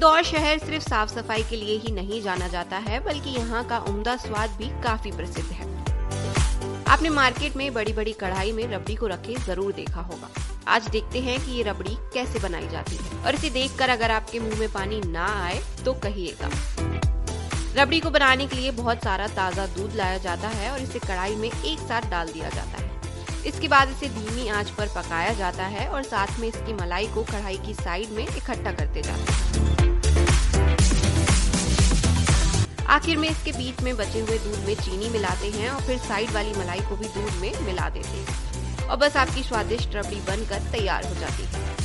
इंदौर शहर सिर्फ़ साफ़ सफ़ाई के लिए ही नहीं जाना जाता है, बल्कि यहाँ का उम्दा स्वाद भी काफ़ी प्रसिद्ध है। आपने मार्केट में बड़ी बड़ी कढ़ाई में रबड़ी को रखे ज़रूर देखा होगा। आज देखते हैं कि ये रबड़ी कैसे बनाई जाती है, और इसे देखकर अगर आपके मुँह में पानी ना आए तो कहिएगा। रबड़ी को बनाने के लिए बहुत सारा ताज़ा दूध लाया जाता है और इसे कढ़ाई में एक साथ डाल दिया जाता है। इसके बाद इसे धीमी आँच पर पकाया जाता है और साथ में इसकी मलाई को कढ़ाई की साइड में इकट्ठा करते जाते हैं। आखिर में इसके बीच में बचे हुए दूध में चीनी मिलाते हैं और फिर साइड वाली मलाई को भी दूध में मिला देते हैं। और बस आपकी स्वादिष्ट रबड़ी बनकर तैयार हो जाती है।